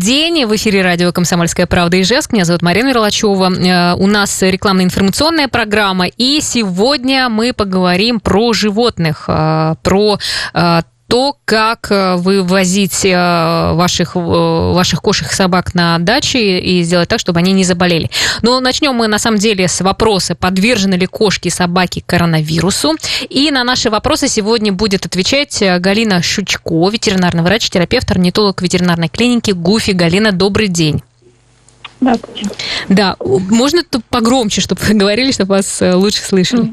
день. В эфире радио «Комсомольская правда» Ижевск. Меня зовут Марина Мерлачева. Э, у нас рекламно-информационная программа. И сегодня мы поговорим про животных, э, про э, то, как э, вывозить э, ваших, э, ваших кошек и собак на дачи и сделать так, чтобы они не заболели. Но начнем мы, на самом деле, с вопроса, подвержены ли кошки и собаки коронавирусу. И на наши вопросы сегодня будет отвечать Галина Шучко, ветеринарный врач, терапевт, орнитолог ветеринарной клиники ГУФИ. Галина, добрый день. Здравствуйте. Да, можно погромче, чтобы вы говорили, чтобы вас лучше слышали?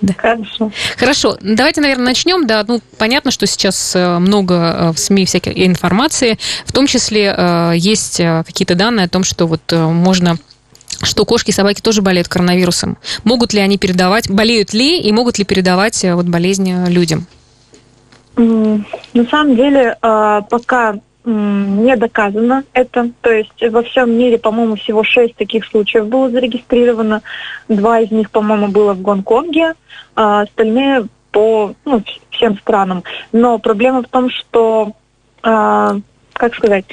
Да. Хорошо. Хорошо. Давайте, наверное, начнем. Да, ну, понятно, что сейчас э, много э, в СМИ всякой информации. В том числе э, есть какие-то данные о том, что вот можно что кошки и собаки тоже болеют коронавирусом. Могут ли они передавать, болеют ли и могут ли передавать вот болезнь людям? На самом деле, пока не доказано это. То есть во всем мире, по-моему, всего шесть таких случаев было зарегистрировано. Два из них, по-моему, было в Гонконге, а остальные по ну, всем странам. Но проблема в том, что, а, как сказать,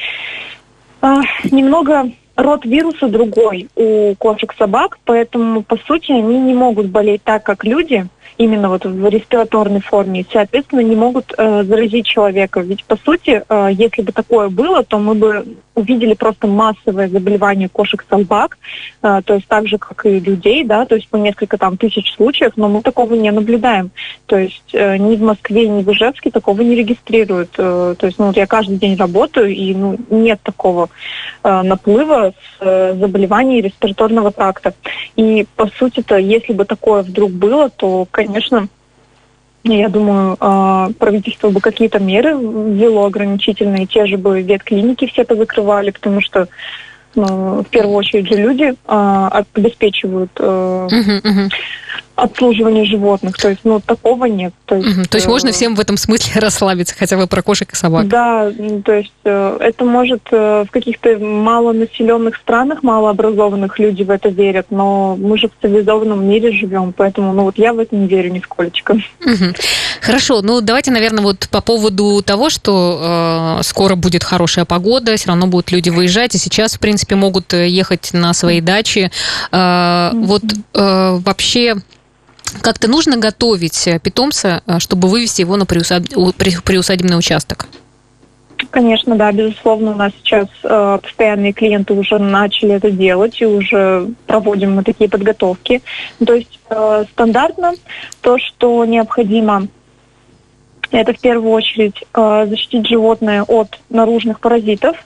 а, немного род вируса другой у кошек-собак, поэтому, по сути, они не могут болеть так, как люди – именно вот в респираторной форме, соответственно, не могут э, заразить человека. Ведь, по сути, э, если бы такое было, то мы бы увидели просто массовое заболевание кошек-собак, э, то есть так же, как и людей, да, то есть по несколько там тысяч случаев, но мы такого не наблюдаем. То есть э, ни в Москве, ни в Ижевске такого не регистрируют. Э, то есть, ну, вот я каждый день работаю, и ну, нет такого э, наплыва с э, заболеваний респираторного тракта. И, по сути-то, если бы такое вдруг было, то, конечно, я думаю, а, правительство бы какие-то меры ввело ограничительные, те же бы ветклиники все позакрывали, потому что ну, в первую очередь же люди а, обеспечивают uh-huh обслуживания животных. То есть, ну, такого нет. То есть, угу. то есть можно э, всем в этом смысле расслабиться, хотя бы про кошек и собак. Да, то есть э, это может э, в каких-то малонаселенных странах, малообразованных люди в это верят, но мы же в цивилизованном мире живем, поэтому, ну, вот я в это не верю нисколечко. Угу. Хорошо, ну, давайте, наверное, вот по поводу того, что э, скоро будет хорошая погода, все равно будут люди выезжать, и сейчас, в принципе, могут ехать на свои дачи. Э. Вот э, вообще как-то нужно готовить э, питомца, э, чтобы вывести его на приусадебный участок? Конечно, да, безусловно, у нас сейчас э, постоянные клиенты уже начали это делать и уже проводим мы такие подготовки. То есть э, стандартно то, что необходимо, это в первую очередь э, защитить животное от наружных паразитов,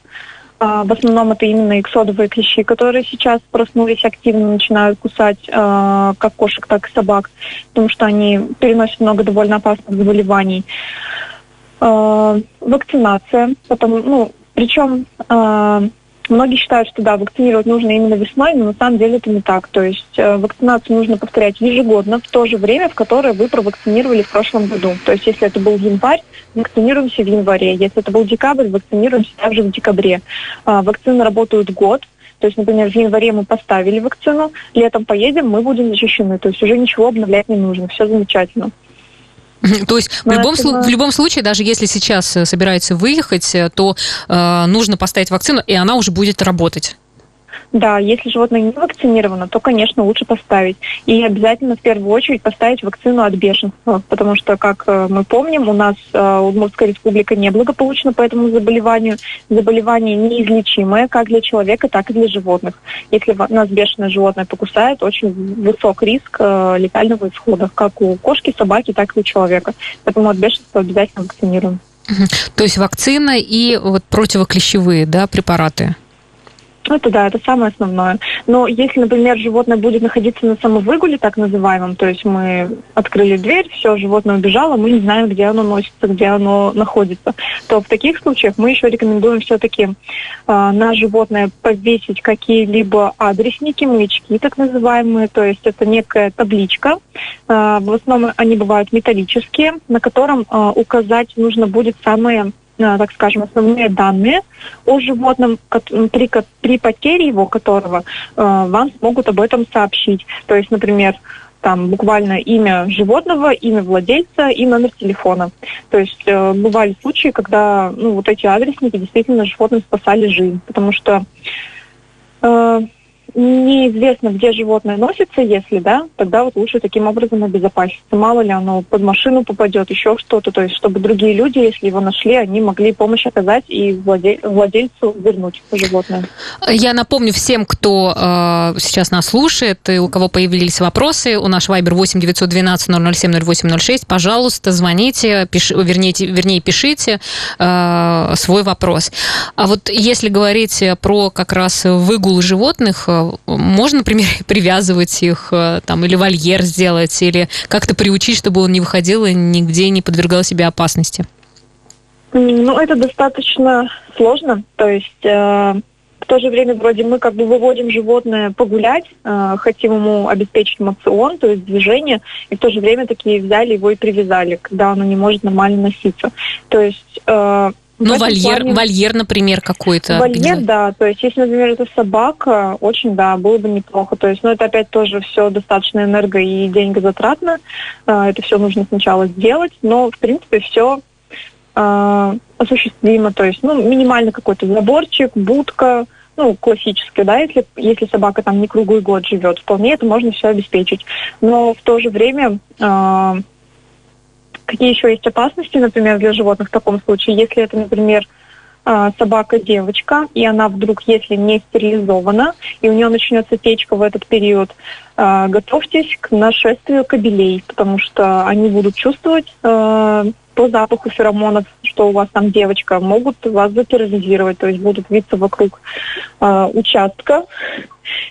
в основном это именно иксодовые клещи, которые сейчас проснулись активно, начинают кусать а, как кошек, так и собак, потому что они переносят много довольно опасных заболеваний. А, вакцинация, потому, ну, причем Многие считают, что да, вакцинировать нужно именно весной, но на самом деле это не так. То есть э, вакцинацию нужно повторять ежегодно в то же время, в которое вы провакцинировали в прошлом году. То есть если это был январь, вакцинируемся в январе. Если это был декабрь, вакцинируемся также в декабре. Э, вакцины работают год. То есть, например, в январе мы поставили вакцину, летом поедем, мы будем защищены. То есть уже ничего обновлять не нужно. Все замечательно. То есть в любом, в любом случае, даже если сейчас э, собирается выехать, э, то э, нужно поставить вакцину, и она уже будет работать. Да, если животное не вакцинировано, то, конечно, лучше поставить. И обязательно в первую очередь поставить вакцину от бешенства, потому что, как э, мы помним, у нас э, Удмуртская республика неблагополучна по этому заболеванию. Заболевание неизлечимое как для человека, так и для животных. Если нас бешеное животное покусает, очень высок риск э, летального исхода, как у кошки, собаки, так и у человека. Поэтому от бешенства обязательно вакцинируем. То есть вакцина и вот противоклещевые да, препараты? Это да, это самое основное. Но если, например, животное будет находиться на самовыгуле, так называемом, то есть мы открыли дверь, все, животное убежало, мы не знаем, где оно носится, где оно находится, то в таких случаях мы еще рекомендуем все-таки э, на животное повесить какие-либо адресники, маячки, так называемые, то есть это некая табличка. Э, в основном они бывают металлические, на котором э, указать нужно будет самые Э, так скажем, основные данные о животном, при, при потере его которого э, вам смогут об этом сообщить. То есть, например, там буквально имя животного, имя владельца и номер телефона. То есть э, бывали случаи, когда ну, вот эти адресники действительно животным спасали жизнь, потому что э, неизвестно, где животное носится, если, да, тогда вот лучше таким образом обезопаситься. Мало ли оно под машину попадет, еще что-то, то есть чтобы другие люди, если его нашли, они могли помощь оказать и владель, владельцу вернуть животное. Я напомню всем, кто э, сейчас нас слушает и у кого появились вопросы, у нас Вайбер 8 912 007 0806, пожалуйста, звоните, пиш, вернее, вернее, пишите э, свой вопрос. А вот если говорить про как раз выгул животных, э, можно, например, привязывать их э, там или вольер сделать, или как-то приучить, чтобы он не выходил и нигде не подвергал себя опасности? Ну, это достаточно сложно. То есть э, в то же время вроде мы как бы выводим животное погулять, э, хотим ему обеспечить мацион, то есть движение, и в то же время такие взяли его и привязали, когда оно не может нормально носиться. То есть э, ну, вольер, плане... вольер, например, какой-то. Вольер, да. То есть, если, например, это собака, очень, да, было бы неплохо. То есть, ну, это опять тоже все достаточно энерго и деньгозатратно. А, это все нужно сначала сделать, но, в принципе, все а, осуществимо. То есть, ну, минимально какой-то заборчик, будка, ну, классически, да, если, если собака там не круглый год живет, вполне это можно все обеспечить. Но в то же время э, Какие еще есть опасности, например, для животных в таком случае? Если это, например, а, собака-девочка, и она вдруг, если не стерилизована, и у нее начнется течка в этот период, а, готовьтесь к нашествию кобелей, потому что они будут чувствовать а, по запаху феромонов, что у вас там девочка, могут вас затерроризировать, то есть будут виться вокруг участка,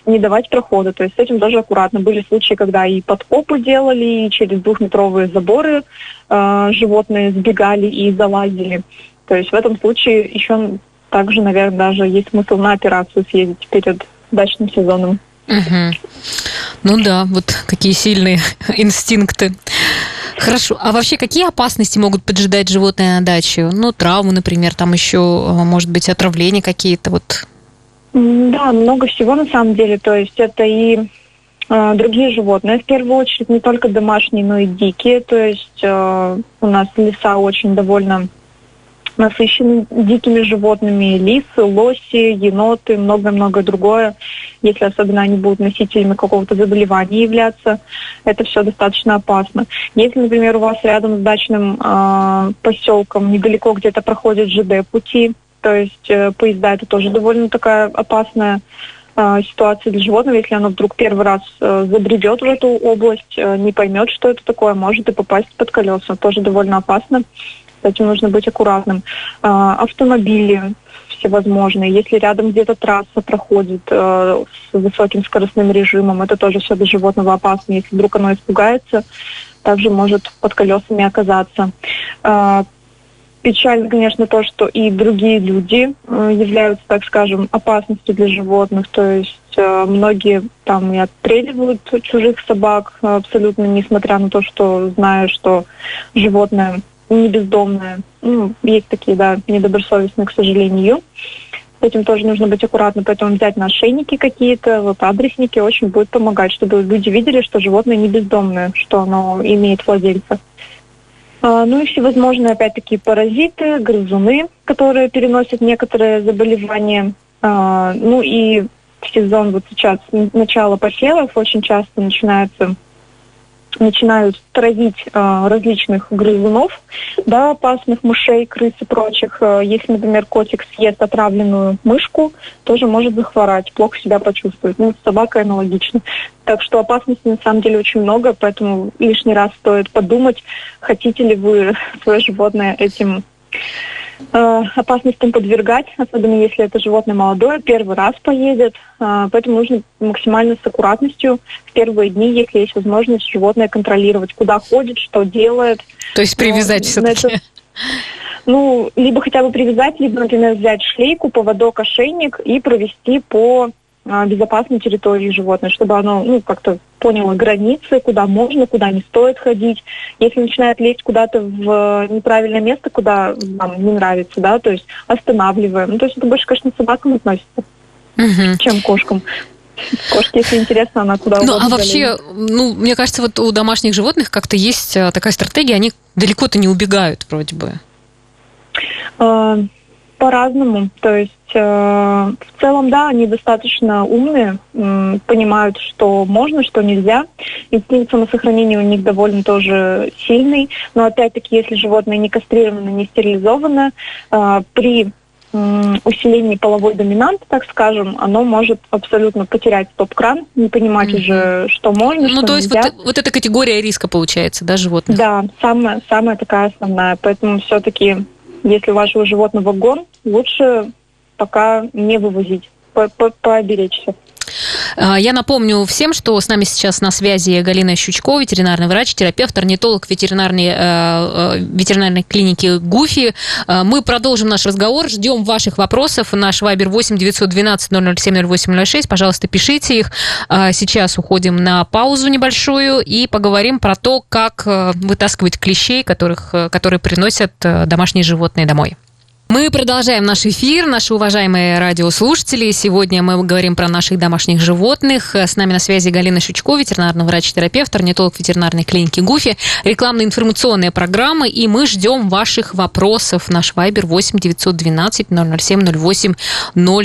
не давать прохода. То есть с этим тоже аккуратно. Были случаи, когда и подкопы делали, и через двухметровые заборы э, животные сбегали и залазили. То есть в этом случае еще также, наверное, даже есть смысл на операцию съездить перед дачным сезоном. Угу. Ну да, вот какие сильные инстинкты. Хорошо. А вообще какие опасности могут поджидать животное на даче? Ну, травмы, например, там еще, может быть, отравления какие-то. Вот да, много всего на самом деле. То есть это и э, другие животные, в первую очередь, не только домашние, но и дикие. То есть э, у нас леса очень довольно насыщены дикими животными. Лисы, лоси, еноты, многое-многое другое. Если особенно они будут носителями какого-то заболевания являться, это все достаточно опасно. Если, например, у вас рядом с дачным э, поселком недалеко где-то проходят ЖД-пути, то есть э, поезда это тоже довольно такая опасная э, ситуация для животного, если оно вдруг первый раз э, забредет в эту область, э, не поймет, что это такое, может и попасть под колеса. Тоже довольно опасно. С этим нужно быть аккуратным. Э, автомобили всевозможные. Если рядом где-то трасса проходит э, с высоким скоростным режимом, это тоже все для животного опасно. Если вдруг оно испугается, также может под колесами оказаться. Э, Печально, конечно, то, что и другие люди э, являются, так скажем, опасностью для животных. То есть э, многие там и отстреливают чужих собак абсолютно, несмотря на то, что знают, что животное не бездомное. Ну, есть такие, да, недобросовестные, к сожалению. С этим тоже нужно быть аккуратным, поэтому взять на ошейники какие-то, вот адресники очень будет помогать, чтобы люди видели, что животное не бездомное, что оно имеет владельца. А, ну и всевозможные, опять-таки, паразиты, грызуны, которые переносят некоторые заболевания. А, ну и сезон вот сейчас начало посевов очень часто начинается начинают травить э, различных грызунов, да, опасных мышей, крыс и прочих. Э, если, например, котик съест отравленную мышку, тоже может захворать, плохо себя почувствовать. Ну, с собакой аналогично. Так что опасностей на самом деле очень много, поэтому лишний раз стоит подумать, хотите ли вы свое животное этим Э, опасностям подвергать, особенно если это животное молодое, первый раз поедет. Э, поэтому нужно максимально с аккуратностью в первые дни, если есть возможность, животное контролировать, куда ходит, что делает. То есть привязать все-таки? Ну, либо хотя бы привязать, либо, например, взять шлейку, поводок, ошейник и провести по а, безопасной территории животное, чтобы оно ну, как-то поняло границы, куда можно, куда не стоит ходить. Если начинает лезть куда-то в неправильное место, куда нам не нравится, да, то есть останавливаем. Ну, то есть это больше, конечно, собакам относится, угу. чем кошкам. Кошки, если интересно, она куда угодно. Ну, а вообще, ну, мне кажется, вот у домашних животных как-то есть э, такая стратегия, они далеко-то не убегают вроде бы. А, по-разному. То есть э, в целом, да, они достаточно умные, э, понимают, что можно, что нельзя. Инстинкт самосохранения у них довольно тоже сильный. Но опять-таки, если животное не кастрировано, не стерилизовано, э, при усилении половой доминанты, так скажем, оно может абсолютно потерять стоп-кран, не понимать mm-hmm. уже, что можно, ну, что то есть нельзя. Вот, вот эта категория риска получается, да, животных? Да, самая, самая такая основная. Поэтому все-таки если у вашего животного гон, лучше пока не вывозить, по -по пооберечься. А, я напомню всем, что с нами сейчас на связи Галина Щучкова, ветеринарный врач, терапевт, орнитолог ветеринарной, э, э, ветеринарной клиники ГУФИ. А, мы продолжим наш разговор, ждем ваших вопросов. Наш вайбер 8 912 007 0806. Пожалуйста, пишите их. А, сейчас уходим на паузу небольшую и поговорим про то, как э, вытаскивать клещей, которых, которые приносят домашние животные домой. Мы продолжаем наш эфир, наши уважаемые радиослушатели. Сегодня мы говорим про наших домашних животных. С нами на связи Галина Щучко, ветеринарный врач-терапевт, орнитолог ветеринарной клиники ГУФИ, рекламно-информационная программа, и мы ждем ваших вопросов. Наш вайбер 8 912 007 08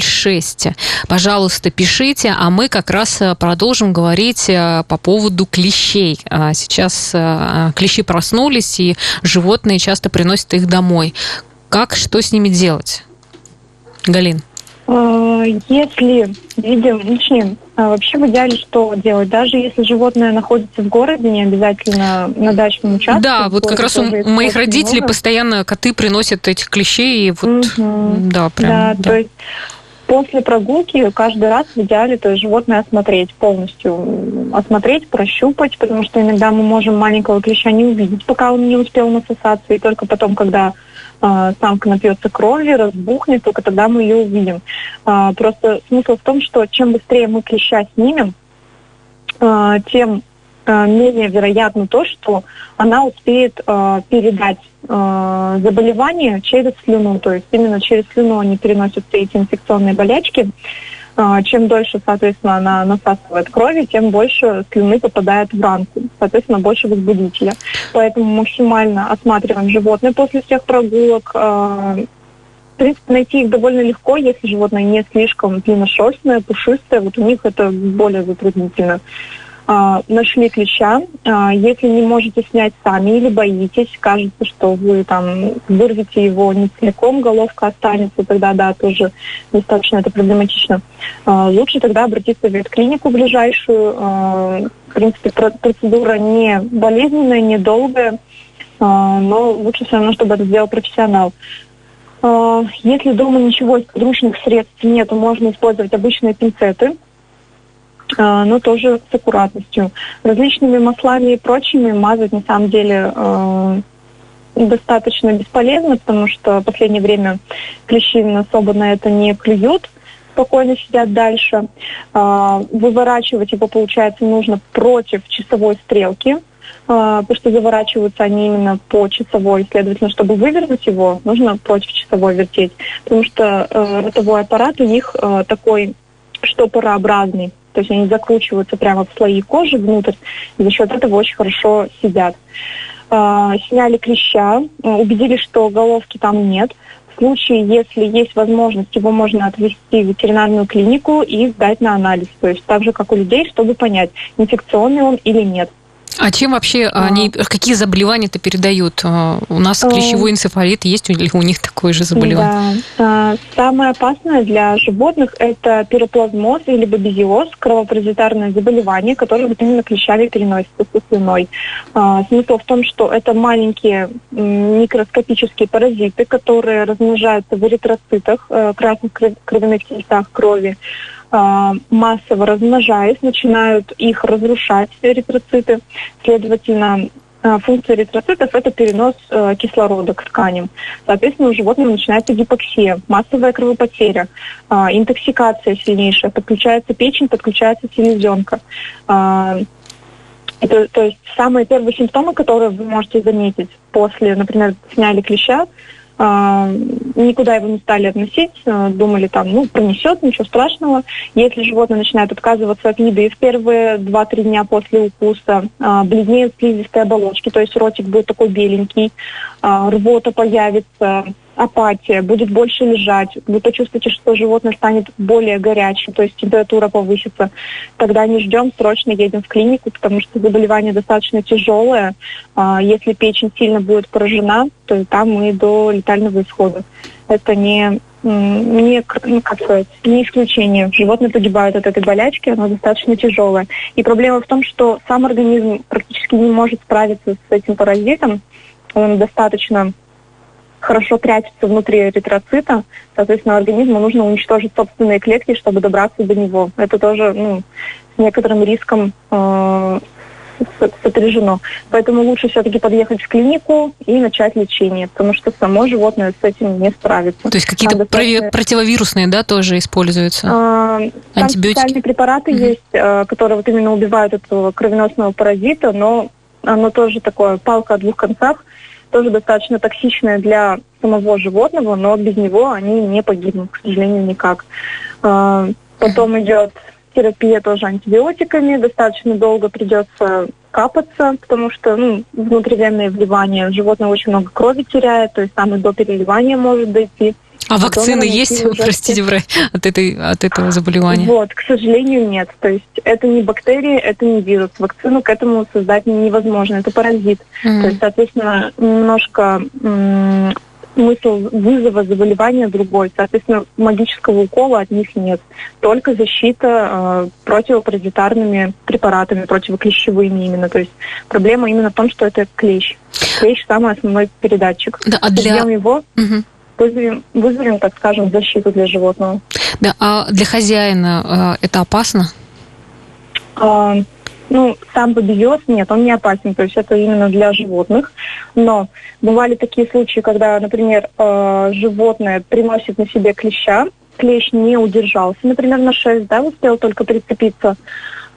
06. Пожалуйста, пишите, а мы как раз продолжим говорить э, по поводу клещей. А сейчас э, клещи проснулись, и животные часто приносят их домой. Как, что с ними делать? Галин. А, если видим лишним, а вообще в идеале что делать? Даже если животное находится в городе, не обязательно на дачном участке. Да, вот как раз у моих родителей много. постоянно коты приносят этих клещей. И вот, угу. да, прям, да, да, то есть после прогулки каждый раз в идеале то есть животное осмотреть полностью, осмотреть, прощупать, потому что иногда мы можем маленького клеща не увидеть, пока он не успел насосаться, и только потом, когда самка напьется крови, разбухнет, только тогда мы ее увидим. Э, просто смысл в том, что чем быстрее мы клеща снимем, э, тем э, менее вероятно то, что она успеет передать заболевание через слюну. То есть именно через слюну они переносят все эти инфекционные болячки. А, чем дольше, соответственно, она насасывает крови, тем больше слюны попадает в ранку, соответственно, больше возбудителя. Поэтому максимально осматриваем животное после всех прогулок. А, в принципе, найти их довольно легко, если животное не слишком длинношерстное, пушистое, вот у них это более затруднительно. А, нашли клеща. А, если не можете снять сами или боитесь, кажется, что вы там вырвете его не целиком, головка останется, тогда да, тоже достаточно это проблематично. А, лучше тогда обратиться в ветклинику ближайшую. В принципе, процедура не болезненная, не долгая, но лучше все равно, чтобы это сделал профессионал. Если дома ничего из подручных средств нет, можно использовать обычные пинцеты – но тоже с аккуратностью. Различными маслами и прочими мазать на самом деле э, достаточно бесполезно, потому что в последнее время клещи особо на это не клюют, спокойно сидят дальше. Э, выворачивать его, получается, нужно против часовой стрелки, потому что заворачиваются они именно по часовой. Следовательно, чтобы вывернуть его, нужно против часовой вертеть, потому что ротовой аппарат у них такой штопорообразный то есть они закручиваются прямо в слои кожи внутрь, и за счет этого очень хорошо сидят. А, сняли клеща, убедились, что головки там нет. В случае, если есть возможность, его можно отвезти в ветеринарную клинику и сдать на анализ. То есть так же, как у людей, чтобы понять, инфекционный он или нет. А чем вообще а. они, какие заболевания-то передают? А, у нас клещевой энцефалит есть или у них такое же заболевание? Да. Самое опасное для животных это пироплазмоз или бабезиоз, кровопаразитарное заболевание, которое вот именно клещами переносится со слюной. Смысл в том, что это маленькие микроскопические паразиты, которые размножаются в эритроцитах, э, красных кровяных телесах крови. А, массово размножаясь, начинают их разрушать, эритроциты. Следовательно, а, функция эритроцитов – это перенос э, кислорода к тканям. Соответственно, у животного начинается гипоксия, массовая кровопотеря, э, интоксикация сильнейшая, подключается печень, подключается селезенка. Это, то есть самые первые симптомы, которые вы можете заметить после, например, сняли клеща, никуда его не стали относить, э, думали там, ну, пронесет, ничего страшного. Если животное начинает отказываться от еды в первые 2-3 дня после укуса, э, бледнеют слизистые оболочки, то есть ротик будет такой беленький, э, рвота появится, апатия, будет больше лежать, вы почувствуете, что животное станет более горячим, то есть температура повысится, тогда не ждем, срочно едем в клинику, потому что заболевание достаточно тяжелое. А, если печень сильно будет поражена, то там мы до летального исхода. Это не не, ну, как сказать, не исключение. Животные погибают от этой болячки, она достаточно тяжелая. И проблема в том, что сам организм практически не может справиться с этим паразитом. Он достаточно хорошо прячется внутри эритроцита, соответственно, организму нужно уничтожить собственные клетки, чтобы добраться до него. Это тоже ну, с некоторым риском э, сопряжено. Поэтому лучше все-таки подъехать в клинику и начать лечение, потому что само животное с этим не справится. То есть какие-то достаточно... противовирусные, да, тоже используются? А, Антибиотики? специальные препараты mm-hmm. есть, а, которые вот именно убивают этого кровеносного паразита, но оно тоже такое палка о двух концах тоже достаточно токсичное для самого животного, но без него они не погибнут, к сожалению, никак. А, потом идет терапия тоже антибиотиками, достаточно долго придется капаться, потому что ну, внутривенные вливания, животное очень много крови теряет, то есть там и до переливания может дойти. А вакцины есть, простите, от, этой, от этого заболевания? Вот, к сожалению, нет. То есть это не бактерии, это не вирус. Вакцину к этому создать невозможно. Это паразит. Mm-hmm. То есть, соответственно, немножко м- смысл вызова заболевания другой. Соответственно, магического укола от них нет. Только защита э, противопаразитарными препаратами, противоклещевыми именно. То есть проблема именно в том, что это клещ. Клещ самый основной передатчик. Да, а для... его... Угу вызовем, вызовем, так скажем, защиту для животного. Да, а для хозяина э, это опасно? А, ну, сам бобиоз, нет, он не опасен, то есть это именно для животных. Но бывали такие случаи, когда, например, э, животное приносит на себе клеща, клещ не удержался, например, на шесть, да, успел только прицепиться,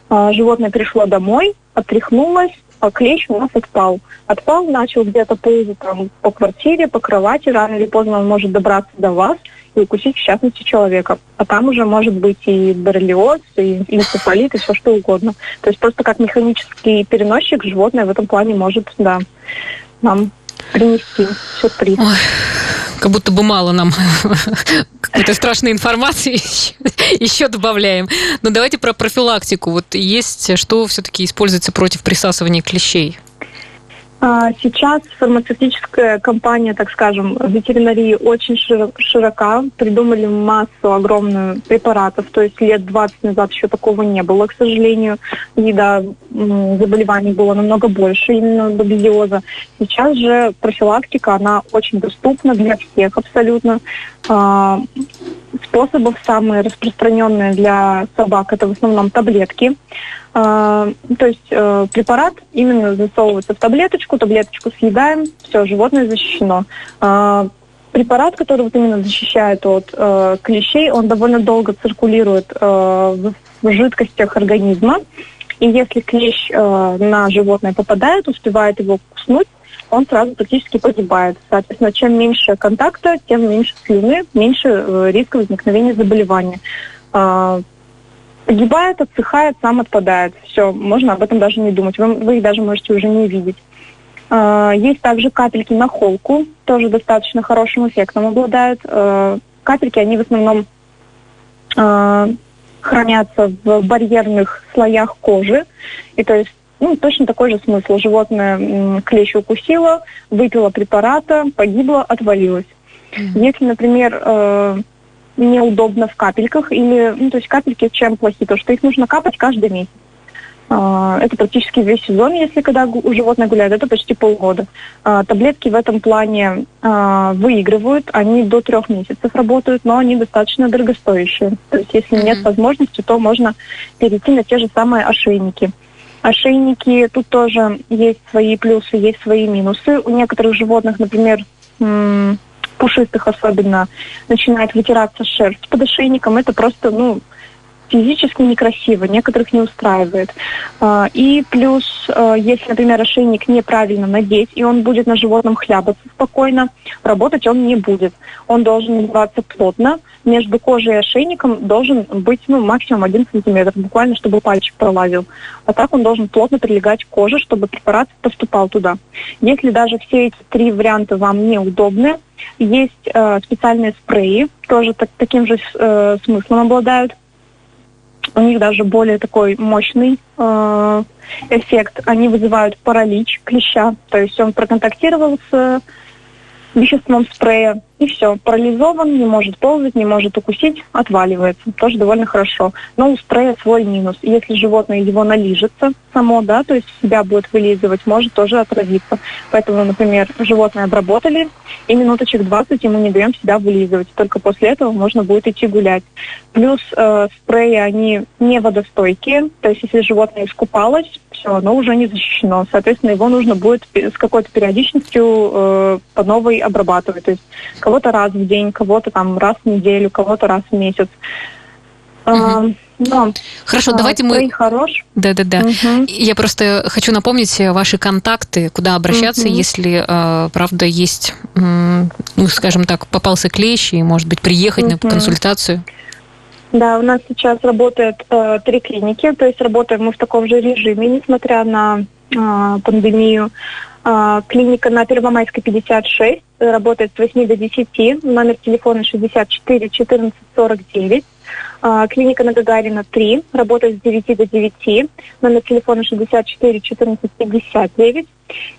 э, животное пришло домой, отряхнулось, а клещ у нас отпал. Отпал, начал где-то ползать там по квартире, по кровати, рано или поздно он может добраться до вас и укусить, в частности, человека. А там уже может быть и боррелиоз, и энцефалит, и все что угодно. То есть просто как механический переносчик животное в этом плане может, да, нам принести сюрприз. Ой, как будто бы мало нам какой-то страшной информации еще добавляем. Но давайте про профилактику. Вот есть, что все-таки используется против присасывания клещей? А, сейчас фармацевтическая компания, так скажем, ветеринарии очень широка. Придумали массу огромную препаратов. То есть лет 20 назад еще такого не было, к сожалению. И да, заболеваний было намного больше именно бобезиоза. Сейчас же профилактика, она очень доступна для всех абсолютно. А, способов самые распространенные для собак это в основном таблетки. А, то есть э, препарат именно засовывается в таблеточку, таблеточку съедаем, все, животное защищено. А, препарат, который вот именно защищает от э, клещей, он довольно долго циркулирует э, в, в жидкостях организма. И если клещ э, на животное попадает, успевает его куснуть, он сразу практически погибает. Соответственно, чем меньше контакта, тем меньше слюны, меньше э, риска возникновения заболевания. Э, погибает, отсыхает, сам отпадает. Все, можно об этом даже не думать. Вы, вы их даже можете уже не видеть. Э, есть также капельки на холку, тоже достаточно хорошим эффектом обладают. Э, капельки, они в основном э, хранятся в барьерных слоях кожи. И то есть ну, точно такой же смысл. Животное клещ укусило, выпило препарата, погибло, отвалилось. Mm-hmm. Если, например, неудобно в капельках, или, ну, то есть капельки чем плохи? То, что их нужно капать каждый месяц. Э, это практически весь сезон, если когда животное гуляет, это почти полгода. Э, таблетки в этом плане э, выигрывают, они до трех месяцев работают, но они достаточно дорогостоящие. То есть если mm-hmm. нет возможности, то можно перейти на те же самые ошейники. Ошейники, тут тоже есть свои плюсы, есть свои минусы. У некоторых животных, например, пушистых особенно, начинает вытираться шерсть под ошейником. Это просто, ну, физически некрасиво, некоторых не устраивает. А, и плюс, а, если, например, ошейник неправильно надеть, и он будет на животном хлябаться спокойно, работать он не будет. Он должен надеваться плотно, между кожей и ошейником должен быть ну, максимум 1 сантиметр, буквально, чтобы пальчик пролазил. А так он должен плотно прилегать к коже, чтобы препарат поступал туда. Если даже все эти три варианта вам неудобны, есть э, специальные спреи, тоже так, таким же э, смыслом обладают у них даже более такой мощный э, эффект. Они вызывают паралич клеща, то есть он проконтактировал с веществом спрея, и все. Парализован, не может ползать, не может укусить, отваливается. Тоже довольно хорошо. Но у спрея свой минус. Если животное его налижется само, да, то есть себя будет вылизывать, может тоже отразиться. Поэтому, например, животное обработали, и минуточек 20 ему не даем себя вылизывать. Только после этого можно будет идти гулять. Плюс э, спреи, они не водостойкие, то есть если животное искупалось, все, оно уже не защищено. Соответственно, его нужно будет с какой-то периодичностью э, по новой обрабатывать. То есть кого-то раз в день, кого-то там раз в неделю, кого-то раз в месяц. Угу. Да. Хорошо, а, давайте мы... хорош. Да, да, да. Угу. Я просто хочу напомнить ваши контакты, куда обращаться, угу. если, э, правда, есть, ну, скажем так, попался клещ, и, может быть, приехать угу. на консультацию. Да, у нас сейчас работает э, три клиники, то есть работаем мы в таком же режиме, несмотря на э, пандемию. Э, клиника на Первомайской 56 работает с 8 до 10, номер телефона 64 14 49. Э, клиника на Гагарина 3 работает с 9 до 9, номер телефона 64 14 59.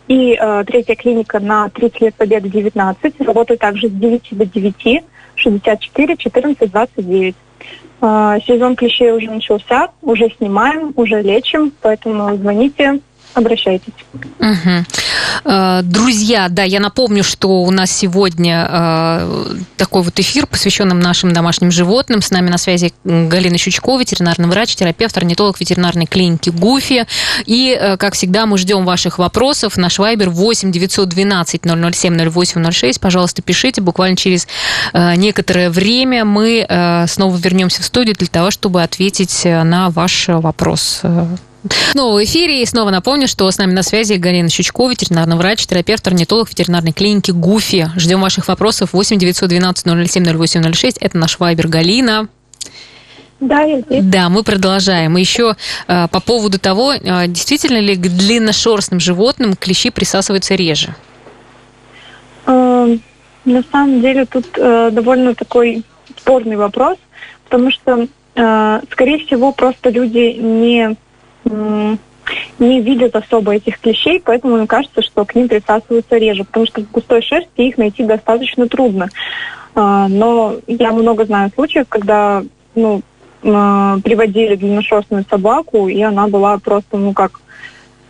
И э, третья клиника на 30 лет Победы 19 работает также с 9 до 9, 64 14 29. А, сезон клещей уже начался, уже снимаем, уже лечим, поэтому звоните, обращайтесь. Угу. Друзья, да, я напомню, что у нас сегодня э, такой вот эфир, посвященный нашим домашним животным. С нами на связи Галина Щучкова, ветеринарный врач, терапевт, орнитолог ветеринарной клиники ГУФИ. И, э, как всегда, мы ждем ваших вопросов. Наш вайбер 8 912 007 0806. Пожалуйста, пишите. Буквально через некоторое время мы снова вернемся в студию для того, чтобы ответить на ваш вопрос. Снова в эфире. И снова напомню, что с нами на связи Галина Щучкова, ветеринарный врач, терапевт, орнитолог ветеринарной клиники ГУФИ. Ждем ваших вопросов 8 912 007 0806. Это наш вайбер Галина. Да, я здесь. Да, мы продолжаем. Еще э, по поводу того, э, действительно ли к длинношерстным животным клещи присасываются реже? Э, на самом деле тут э, довольно такой спорный вопрос, потому что, э, скорее всего, просто люди не не видят особо этих клещей, поэтому мне кажется, что к ним присасываются реже, потому что в густой шерсти их найти достаточно трудно. А, но я много знаю случаев, когда ну, приводили длинношерстную собаку, и она была просто, ну как,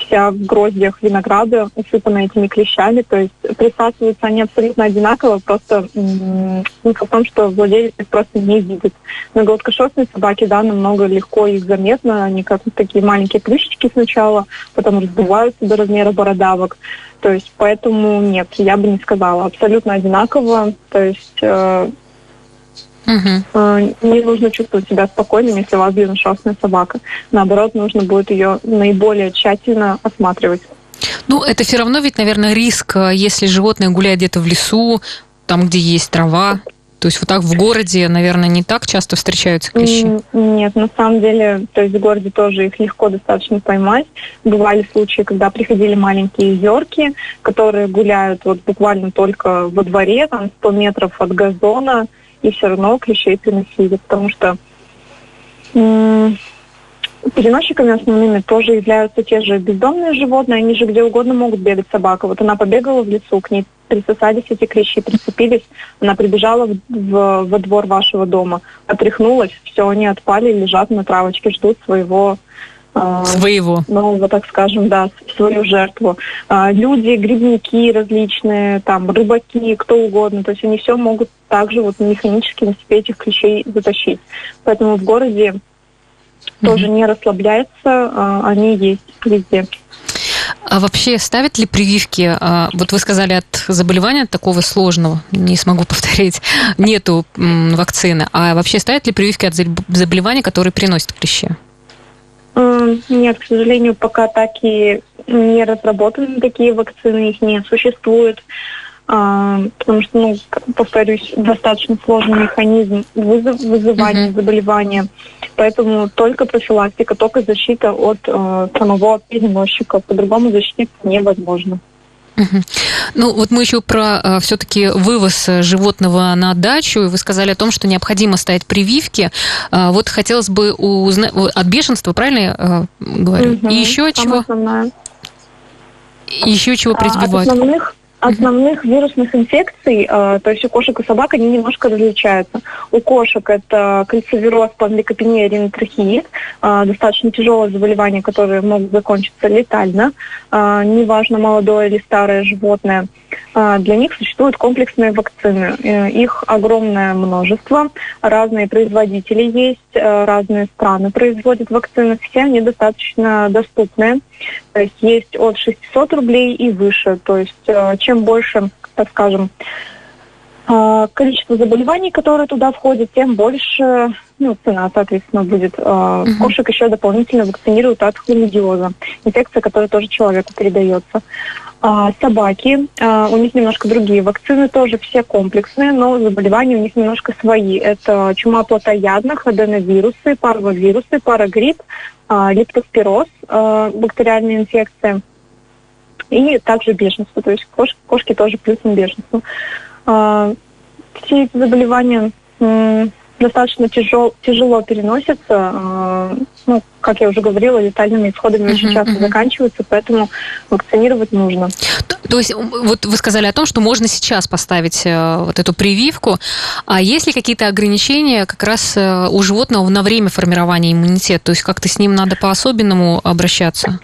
вся в гроздьях винограда, усыпана этими клещами, то есть присасываются они абсолютно одинаково, просто смысл в том, что владелец их просто не видит. На гладкошерстной собаке, да, намного легко их заметно, они как такие маленькие клещички сначала, потом раздуваются до размера бородавок, то есть поэтому нет, я бы не сказала, абсолютно одинаково, то есть э, Угу. Не нужно чувствовать себя спокойным, если у вас длинношерстная собака. Наоборот, нужно будет ее наиболее тщательно осматривать. Ну, это все равно ведь, наверное, риск, э, если животное гуляет где-то в лесу, там, где есть трава. То есть вот так в городе, наверное, не так часто встречаются клещи? Нет, на самом деле, то есть в городе тоже их легко достаточно поймать. Бывали случаи, когда приходили маленькие зерки, которые гуляют вот буквально только во дворе, там 100 метров от газона, и все равно клещей приносили, потому что переносчиками основными тоже являются те же бездомные животные, они же где угодно могут бегать собака. Вот она побегала в лесу, к ней присосались эти клещи, прицепились, она прибежала в, в, во двор вашего дома, отряхнулась, все, они отпали, лежат на травочке, ждут своего своего. Нового, так скажем, да, свою жертву. А, люди, грибники различные, там, рыбаки, кто угодно. То есть они все могут также вот механически на себе этих клещей затащить. Поэтому в городе mm-hmm. тоже не расслабляется, а, они есть везде. А вообще ставят ли прививки? А, вот вы сказали, от заболевания такого сложного, не смогу повторить, нету вакцины. А вообще ставят ли прививки от заболевания, которые приносят клещи? Нет, к сожалению, пока так и не разработаны такие вакцины, их не существует. А, потому что, ну, повторюсь, достаточно сложный механизм вызов, вызывания uh-huh. заболевания. Поэтому только профилактика, только защита от э, самого переносчика. По-другому защитить невозможно. Угу. Ну, вот мы еще про э, все-таки вывоз животного на дачу. Вы сказали о том, что необходимо ставить прививки. Э, вот хотелось бы узнать от бешенства, правильно я э, говорю? Угу. И еще от чего? Основная. Еще чего прививать? От основных основных вирусных инфекций, э, то есть у кошек и собак, они немножко различаются. У кошек это кальцивироз, панликопения, ринотрахеид, э, достаточно тяжелое заболевание, которое могут закончиться летально, э, неважно, молодое или старое животное. Э, для них существуют комплексные вакцины. Э, их огромное множество, разные производители есть, э, разные страны производят вакцины, все они достаточно доступные. То есть есть от 600 рублей и выше. То есть э, чем больше, так скажем, количество заболеваний, которые туда входят, тем больше ну, цена, соответственно, будет. Угу. Кошек еще дополнительно вакцинируют от хламидиоза, инфекция, которая тоже человеку передается. Собаки, у них немножко другие вакцины, тоже все комплексные, но заболевания у них немножко свои. Это чума плотоядных, аденовирусы, парвовирусы, парагрипп, а, лептоспироз, а, бактериальная инфекция, и также бешенство, то есть кошки, кошки тоже плюсом бешенство. А, все эти заболевания достаточно тяжел, тяжело переносятся. Ну, как я уже говорила, летальными исходами uh-huh, очень часто uh-huh. заканчиваются, поэтому вакцинировать нужно. То, то есть вот вы сказали о том, что можно сейчас поставить э, вот эту прививку, а есть ли какие-то ограничения как раз э, у животного на время формирования иммунитета? То есть как-то с ним надо по-особенному обращаться?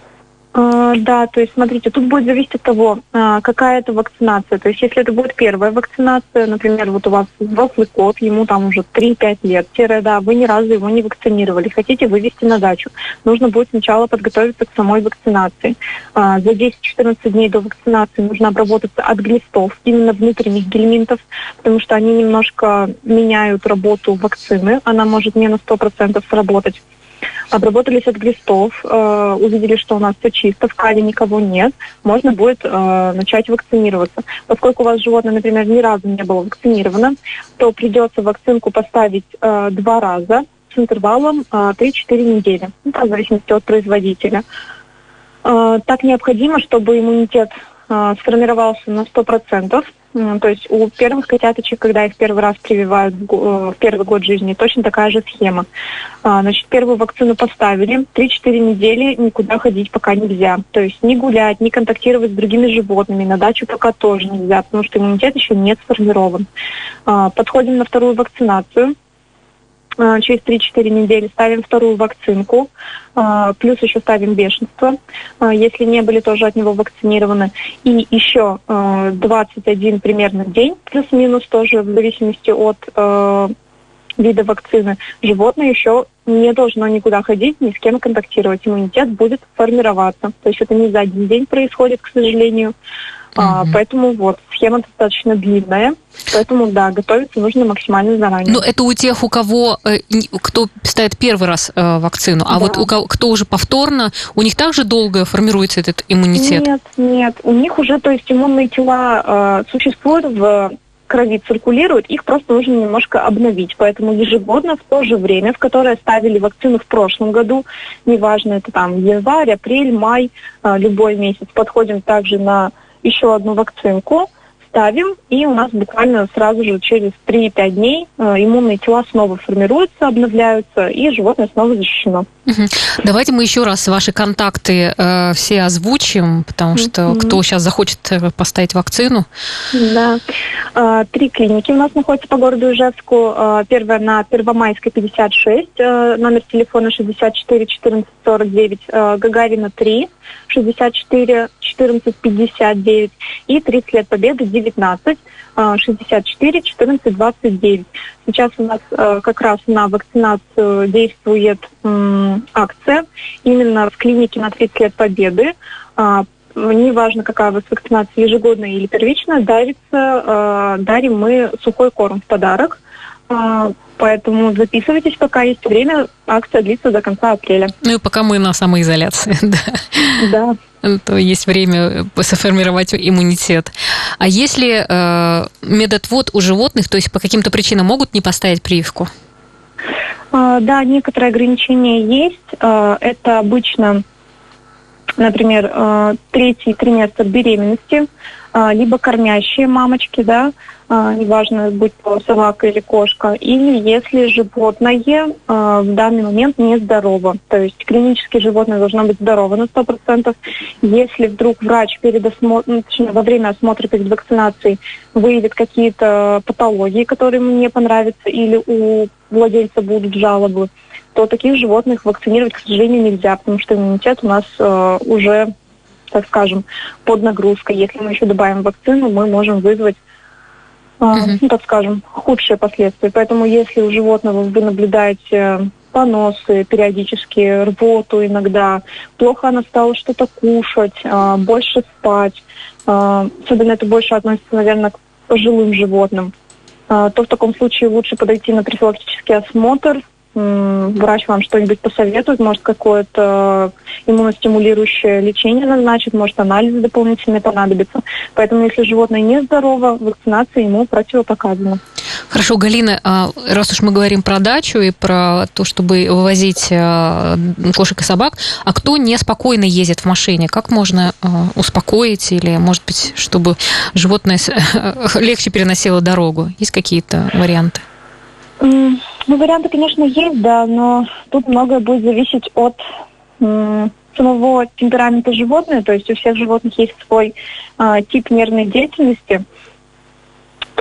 А, да, то есть, смотрите, тут будет зависеть от того, а, какая это вакцинация. То есть, если это будет первая вакцинация, например, вот у вас взрослый кот, ему там уже 3-5 лет, тире, да, вы ни разу его не вакцинировали, хотите вывести на дачу, нужно будет сначала подготовиться к самой вакцинации. А, за 10-14 дней до вакцинации нужно обработаться от глистов, именно внутренних гельминтов, потому что они немножко меняют работу вакцины, она может не на 100% сработать обработались от глистов, э, увидели, что у нас все чисто, в кале никого нет, можно будет э, начать вакцинироваться. Поскольку у вас животное, например, ни разу не было вакцинировано, то придется вакцинку поставить э, два раза с интервалом э, 3-4 недели, ну, в зависимости от производителя. Э, так необходимо, чтобы иммунитет сформировался на 100%, то есть у первых котяточек, когда их первый раз прививают в э, первый год жизни, точно такая же схема. А, значит, первую вакцину поставили, 3-4 недели никуда ходить пока нельзя. То есть не гулять, не контактировать с другими животными, на дачу пока тоже нельзя, потому что иммунитет еще не сформирован. А, подходим на вторую вакцинацию. А, через 3-4 недели ставим вторую вакцинку, а, плюс еще ставим бешенство, а, если не были тоже от него вакцинированы. И еще 21 примерно день, плюс-минус тоже в зависимости от вида вакцины, животное еще не должно никуда ходить, ни с кем контактировать. Иммунитет будет формироваться. То есть это не за один день происходит, к сожалению. А, поэтому вот, схема достаточно длинная, поэтому, да, готовиться нужно максимально заранее. Но ну, это у тех, у кого, э, кто ставит первый раз э, вакцину, а да. вот у кого, кто уже повторно, у них также долго формируется этот иммунитет? Нет, нет, у них уже, то есть иммунные тела э, существуют в крови циркулируют, их просто нужно немножко обновить. Поэтому ежегодно в то же время, в которое ставили вакцину в прошлом году, неважно, это там январь, апрель, май, э, любой месяц, подходим также на еще одну вакцинку, ставим, и у нас буквально сразу же через 3-5 дней э, иммунные тела снова формируются, обновляются, и животное снова защищено. Угу. Давайте мы еще раз ваши контакты э, все озвучим, потому что угу. кто сейчас захочет э, поставить вакцину. Да. Э, три клиники у нас находятся по городу Ижевску. Э, первая на Первомайской 56, э, номер телефона 64 14 49, э, Гагарина 3, 64 14 59 и 30 лет Победы 19 64 14 29. Сейчас у нас э, как раз на вакцинацию действует акция именно в клинике на 30 лет Победы. А, неважно, какая у вас вакцинация, ежегодная или первичная, дарится, э, дарим мы сухой корм в подарок. Э, поэтому записывайтесь, пока есть время. Акция длится до конца апреля. Ну и пока мы на самоизоляции, да. Да то есть время сформировать иммунитет. А если э, медотвод у животных, то есть по каким-то причинам могут не поставить прививку? А, да, некоторые ограничения есть. А, это обычно, например, а, третий триместр беременности, либо кормящие мамочки, да, неважно, будь то собака или кошка, или если животное в данный момент нездорово. То есть клинически животное должно быть здорово на 100%. Если вдруг врач перед осмотром, ну, во время осмотра перед вакцинацией выявит какие-то патологии, которые ему не понравятся, или у владельца будут жалобы, то таких животных вакцинировать, к сожалению, нельзя, потому что иммунитет у нас э, уже, так скажем, под нагрузкой. Если мы еще добавим вакцину, мы можем вызвать uh-huh. ну, так скажем, худшие последствия. Поэтому если у животного вы наблюдаете поносы, периодически рвоту иногда, плохо она стала что-то кушать, э, больше спать, э, особенно это больше относится, наверное, к пожилым животным, а, то в таком случае лучше подойти на профилактический осмотр. Врач вам что-нибудь посоветует, может какое-то иммуностимулирующее лечение назначит, может анализы дополнительные понадобятся. Поэтому если животное нездорово, вакцинация ему противопоказана. Хорошо, Галина, а раз уж мы говорим про дачу и про то, чтобы вывозить э, кошек и собак, а кто неспокойно ездит в машине, как можно э, успокоить или, может быть, чтобы животное легче переносило дорогу? Есть какие-то варианты? Ну, варианты, конечно, есть, да, но тут многое будет зависеть от самого темперамента животного, то есть у всех животных есть свой э, тип нервной деятельности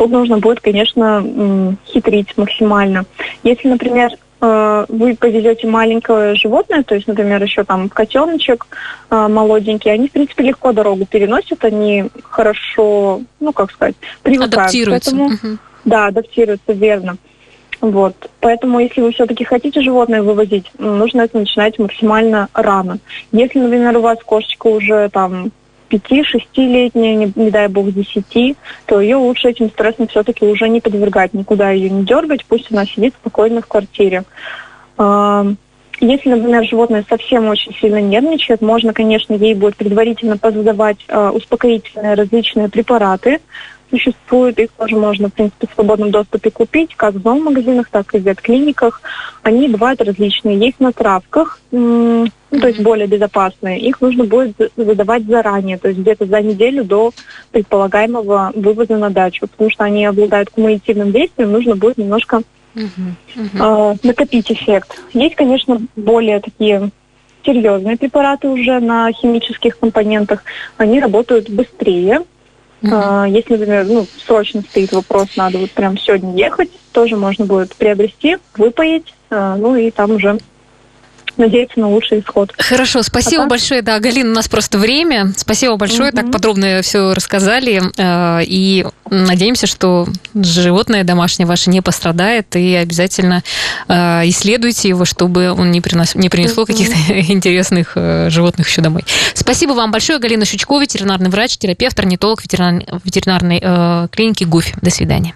тут нужно будет, конечно, хитрить максимально. Если, например, э, вы повезете маленькое животное, то есть, например, еще там котеночек э, молоденький, они, в принципе, легко дорогу переносят, они хорошо, ну, как сказать, привыкают. Адаптируются. Поэтому, угу. Да, адаптируются, верно. Вот. Поэтому, если вы все-таки хотите животное вывозить, нужно это начинать максимально рано. Если, например, у вас кошечка уже там 5-6-летняя, не, не дай бог 10, то ее лучше этим стрессом все-таки уже не подвергать, никуда ее не дергать, пусть она сидит спокойно в квартире. Если, например, животное совсем очень сильно нервничает, можно, конечно, ей будет предварительно позадавать э, успокоительные различные препараты. Существуют, их тоже можно, в принципе, в свободном доступе купить, как в зоомагазинах, так и в ветклиниках. Они бывают различные. Есть на травках, ну, то есть более безопасные, их нужно будет выдавать заранее, то есть где-то за неделю до предполагаемого вывоза на дачу, потому что они обладают кумулятивным действием, нужно будет немножко Uh-huh. Накопить эффект. Есть, конечно, более такие серьезные препараты уже на химических компонентах. Они работают быстрее. Uh-huh. Если, например, ну, срочно стоит вопрос, надо вот прям сегодня ехать, тоже можно будет приобрести, выпоить, э, ну и там уже надеяться на лучший исход. Хорошо, спасибо а большое. Да, Галина, у нас просто время. Спасибо большое, угу. так подробно все рассказали. Э, и надеемся, что животное домашнее ваше не пострадает, и обязательно э, исследуйте его, чтобы он не, принос, не принесло угу. каких-то интересных э, животных еще домой. Спасибо вам большое, Галина Щучкова, ветеринарный врач, терапевт, орнитолог ветеринар, ветеринарной клиники ГУФИ. До свидания.